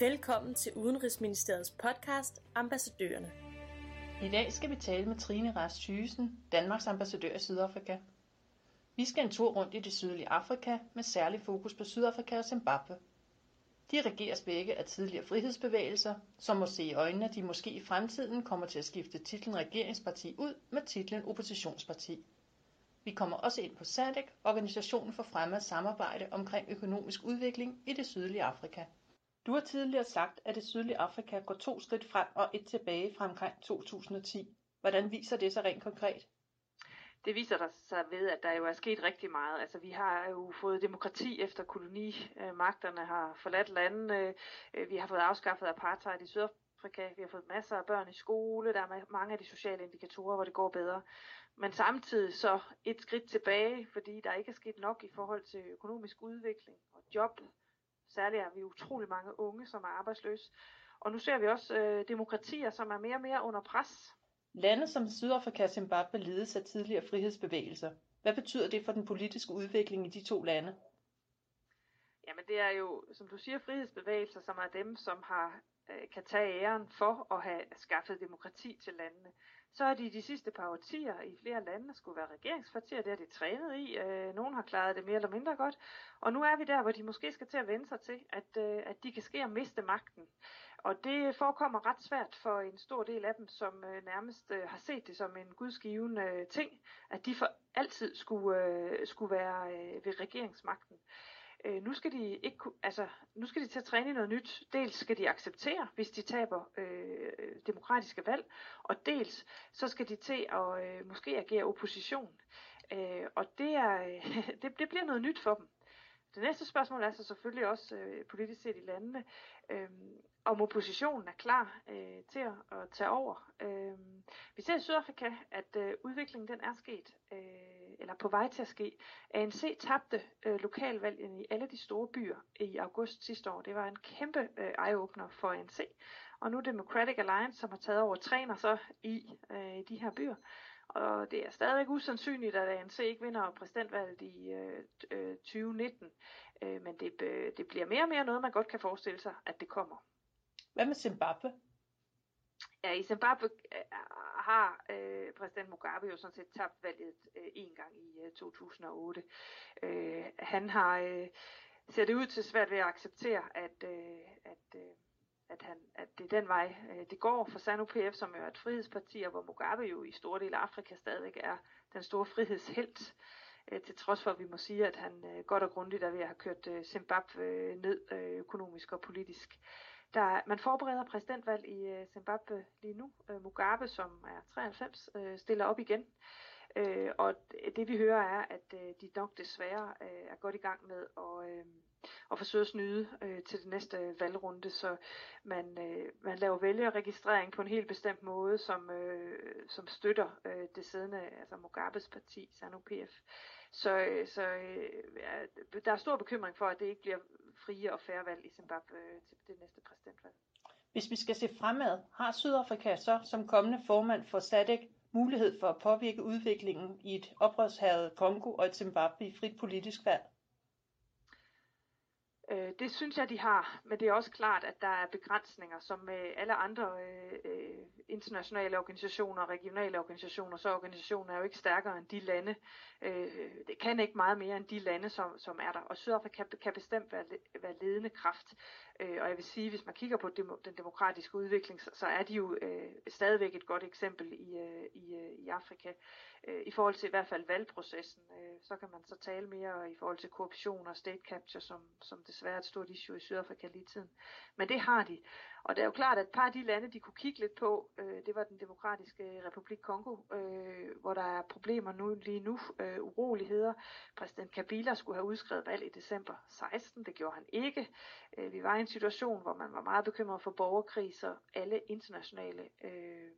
Velkommen til Udenrigsministeriets podcast Ambassadørerne. I dag skal vi tale med Trine Ras Thysen, Danmarks ambassadør i Sydafrika. Vi skal en tur rundt i det sydlige Afrika med særlig fokus på Sydafrika og Zimbabwe. De regeres begge af tidligere frihedsbevægelser, som må se i øjnene, at de måske i fremtiden kommer til at skifte titlen regeringsparti ud med titlen oppositionsparti. Vi kommer også ind på SADC, Organisationen for Fremme af Samarbejde omkring økonomisk udvikling i det sydlige Afrika. Du har tidligere sagt, at det sydlige Afrika går to skridt frem og et tilbage fra omkring 2010. Hvordan viser det sig rent konkret? Det viser der sig ved, at der jo er sket rigtig meget. Altså, vi har jo fået demokrati efter kolonimagterne har forladt landene. Øh, vi har fået afskaffet apartheid i Sydafrika. Vi har fået masser af børn i skole. Der er mange af de sociale indikatorer, hvor det går bedre. Men samtidig så et skridt tilbage, fordi der ikke er sket nok i forhold til økonomisk udvikling og job Særligt er vi utrolig mange unge, som er arbejdsløse. Og nu ser vi også øh, demokratier, som er mere og mere under pres. Lande som Sydafrika og Zimbabwe ledes af tidligere frihedsbevægelser. Hvad betyder det for den politiske udvikling i de to lande? Jamen det er jo, som du siger, frihedsbevægelser, som er dem, som har øh, kan tage æren for at have skaffet demokrati til landene så har de de sidste par årtier i flere lande skulle være regeringspartier, det har de trænet i. Øh, nogle har klaret det mere eller mindre godt. Og nu er vi der, hvor de måske skal til at vende sig til, at, øh, at de kan ske at miste magten. Og det forekommer ret svært for en stor del af dem, som øh, nærmest øh, har set det som en gudsgivende øh, ting, at de for altid skulle, øh, skulle være øh, ved regeringsmagten. Øh, øh, nu skal de ikke altså nu skal de til at træne i noget nyt. Dels skal de acceptere, hvis de taber øh, demokratiske valg, og dels så skal de til at øh, måske agere opposition. Øh, og det er det, det bliver noget nyt for dem. Det næste spørgsmål er så selvfølgelig også øh, politisk set i landene, øh, om oppositionen er klar øh, til at, at tage over. Øh, vi ser i Sydafrika, at øh, udviklingen den er sket, øh, eller på vej til at ske. ANC tabte øh, lokalvalgene i alle de store byer i august sidste år. Det var en kæmpe øh, eye-opener for ANC. Og nu Democratic Alliance, som har taget over, træner så i øh, de her byer. Og det er stadigvæk usandsynligt, at ANC ikke vinder præsidentvalget i øh, 2019. Øh, øh, men det, øh, det bliver mere og mere noget, man godt kan forestille sig, at det kommer. Hvad med Zimbabwe? Ja, i Zimbabwe øh, har øh, præsident Mugabe jo sådan set tabt valget øh, en gang i øh, 2008. Øh, han har øh, ser det ud til svært ved at acceptere, at, øh, at øh, at, han, at det er den vej, øh, det går for SANU-PF, som jo er et frihedsparti, og hvor Mugabe jo i store dele af Afrika stadigvæk er den store frihedshelt, øh, til trods for, at vi må sige, at han øh, godt og grundigt er ved at have kørt øh, Zimbabwe øh, ned øh, økonomisk og politisk. Der, man forbereder præsidentvalg i Zimbabwe lige nu. Mugabe, som er 93, stiller op igen. Og det vi hører er, at de nok desværre er godt i gang med at og forsøge at snyde øh, til den næste øh, valgrunde, så man, øh, man laver vælgerregistrering på en helt bestemt måde, som, øh, som støtter øh, det siddende, altså Mugabes parti, SANU-PF. Så, øh, så øh, der er stor bekymring for, at det ikke bliver frie og færre valg i Zimbabwe øh, til det næste præsidentvalg. Hvis vi skal se fremad, har Sydafrika så som kommende formand for SADC mulighed for at påvirke udviklingen i et oprørshavet Kongo og et Zimbabwe i frit politisk valg? Øh, det synes jeg, de har, men det er også klart, at der er begrænsninger, som med alle andre øh, internationale organisationer og regionale organisationer, så organisationer er jo ikke stærkere end de lande. Øh, det kan ikke meget mere end de lande, som, som er der. Og Sydafrika kan, kan bestemt være, være ledende kraft. Øh, og jeg vil sige, hvis man kigger på dem, den demokratiske udvikling, så, så er de jo øh, stadigvæk et godt eksempel i, øh, i, øh, i Afrika. Øh, I forhold til i hvert fald valgprocessen, øh, så kan man så tale mere i forhold til korruption og state capture, som, som det desværre et stort issue i Sydafrika lige tiden. Men det har de. Og det er jo klart, at et par af de lande, de kunne kigge lidt på, øh, det var den demokratiske republik Kongo, øh, hvor der er problemer nu lige nu, øh, uroligheder. Præsident Kabila skulle have udskrevet valg i december 16, det gjorde han ikke. Øh, vi var i en situation, hvor man var meget bekymret for borgerkriser. Alle internationale øh,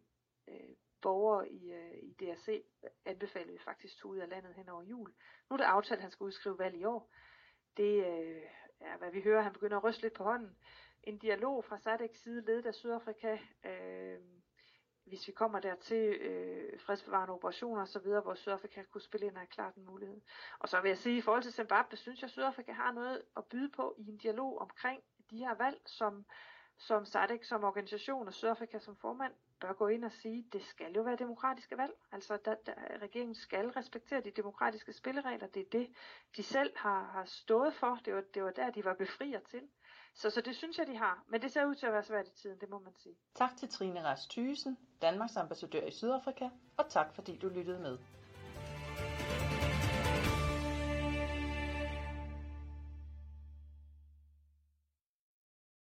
øh, borgere i, øh, i DRC anbefalede vi faktisk tog ud af landet hen over jul. Nu er det aftalt, at han skal udskrive valg i år. Det øh, ja, hvad vi hører, han begynder at ryste lidt på hånden. En dialog fra Sadeks side, ledet af Sydafrika, øh, hvis vi kommer dertil, øh, fredsbevarende operationer osv., hvor Sydafrika kunne spille ind, og er klart en mulighed. Og så vil jeg sige, i forhold til Zimbabwe, synes jeg, at Sydafrika har noget at byde på i en dialog omkring de her valg, som som SADC som organisation og Sydafrika som formand bør gå ind og sige, det skal jo være demokratiske valg. Altså, der, der, regeringen skal respektere de demokratiske spilleregler. Det er det, de selv har, har stået for. Det var, det var der, de var befrier til. Så, så det synes jeg, de har. Men det ser ud til at være svært i tiden, det må man sige. Tak til Trine Rast Thysen, Danmarks ambassadør i Sydafrika, og tak fordi du lyttede med.